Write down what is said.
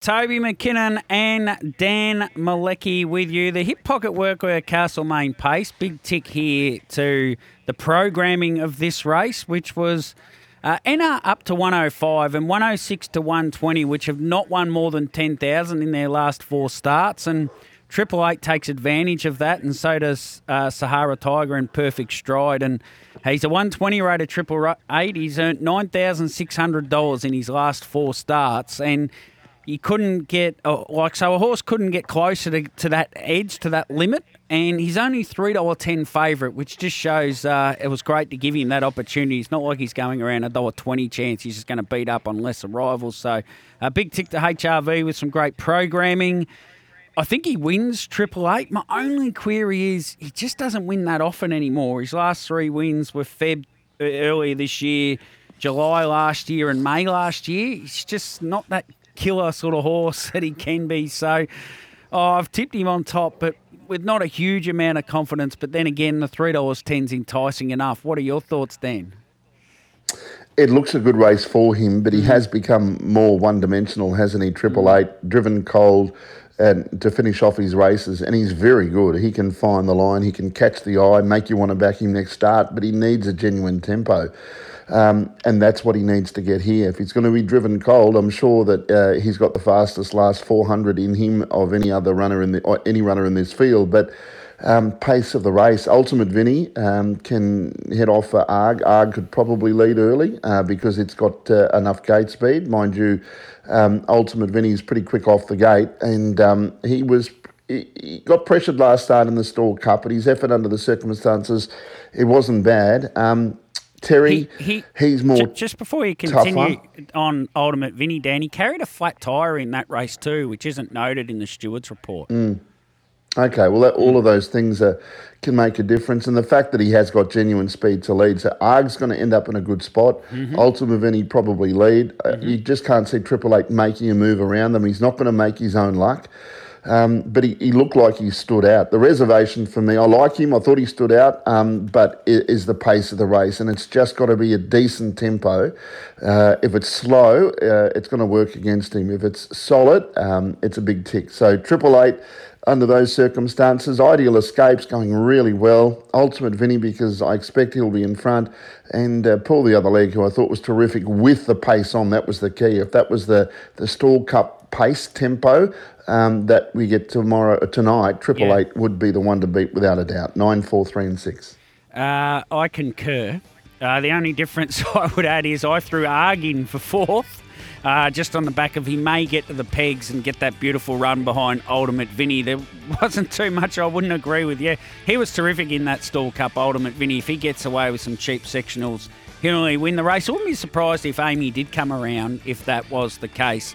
Toby McKinnon and Dan Malecki with you. The hip pocket workwear Castlemaine pace. Big tick here to the programming of this race, which was uh, NR up to 105 and 106 to 120, which have not won more than 10,000 in their last four starts. And Triple Eight takes advantage of that, and so does uh, Sahara Tiger in perfect stride. And he's a 120 rated Triple Eight. He's earned $9,600 in his last four starts. And you couldn't get uh, like so a horse couldn't get closer to, to that edge to that limit and he's only three dollar ten favourite which just shows uh, it was great to give him that opportunity it's not like he's going around a dollar twenty chance he's just going to beat up on lesser rivals so a big tick to HRV with some great programming I think he wins Triple Eight. My only query is he just doesn't win that often anymore. His last three wins were Feb uh, earlier this year, July last year, and May last year. He's just not that killer sort of horse that he can be. So oh, I've tipped him on top, but with not a huge amount of confidence. But then again, the three dollars ten's enticing enough. What are your thoughts, Dan? It looks a good race for him, but he has become more one dimensional, hasn't he? Triple mm. Eight, driven cold, and to finish off his races, and he's very good. He can find the line, he can catch the eye, make you want to back him next start, but he needs a genuine tempo. Um, and that's what he needs to get here. If he's going to be driven cold, I'm sure that uh, he's got the fastest last 400 in him of any other runner in the any runner in this field. But um, pace of the race, Ultimate Vinny um, can head off for Arg. Arg could probably lead early uh, because it's got uh, enough gate speed, mind you. Um, Ultimate Vinny is pretty quick off the gate, and um, he was he got pressured last start in the Stawell Cup, but his effort under the circumstances, it wasn't bad. Um, Terry, he, he, he's more. Just before you continue on Ultimate Vinny, Dan, he carried a flat tyre in that race too, which isn't noted in the stewards report. Mm. Okay, well, that, all of those things uh, can make a difference. And the fact that he has got genuine speed to lead. So Arg's going to end up in a good spot. Mm-hmm. Ultimate Vinny probably lead. Uh, mm-hmm. Uh, you just can't see Triple Eight making a move around them. He's not going to make his own luck. Um, but he, he, looked like he stood out. The reservation for me, I like him. I thought he stood out, um, but it is the pace of the race, and it's just got to be a decent tempo. Uh, if it's slow, uh, it's going to work against him. If it's solid, um, it's a big tick. So triple eight under those circumstances. Ideal Escapes going really well. Ultimate Vinny because I expect he'll be in front. And uh, the other leg, who I thought was terrific with the pace on. That was the key. If that was the, the Stawell Cup pace tempo, um, that we get tomorrow tonight, Triple yeah. Eight would be the one to beat without a doubt. Nine, four, three, and six. Uh, I concur. Uh, the only difference I would add is I threw Argin for fourth. Uh, just on the back of he may get to the pegs and get that beautiful run behind Ultimate Vinny. There wasn't too much I wouldn't agree with. Yeah, he was terrific in that Stawell Cup, Ultimate Vinny. If he gets away with some cheap sectionals, he'll only win the race. I wouldn't be surprised if Amy did come around if that was the case.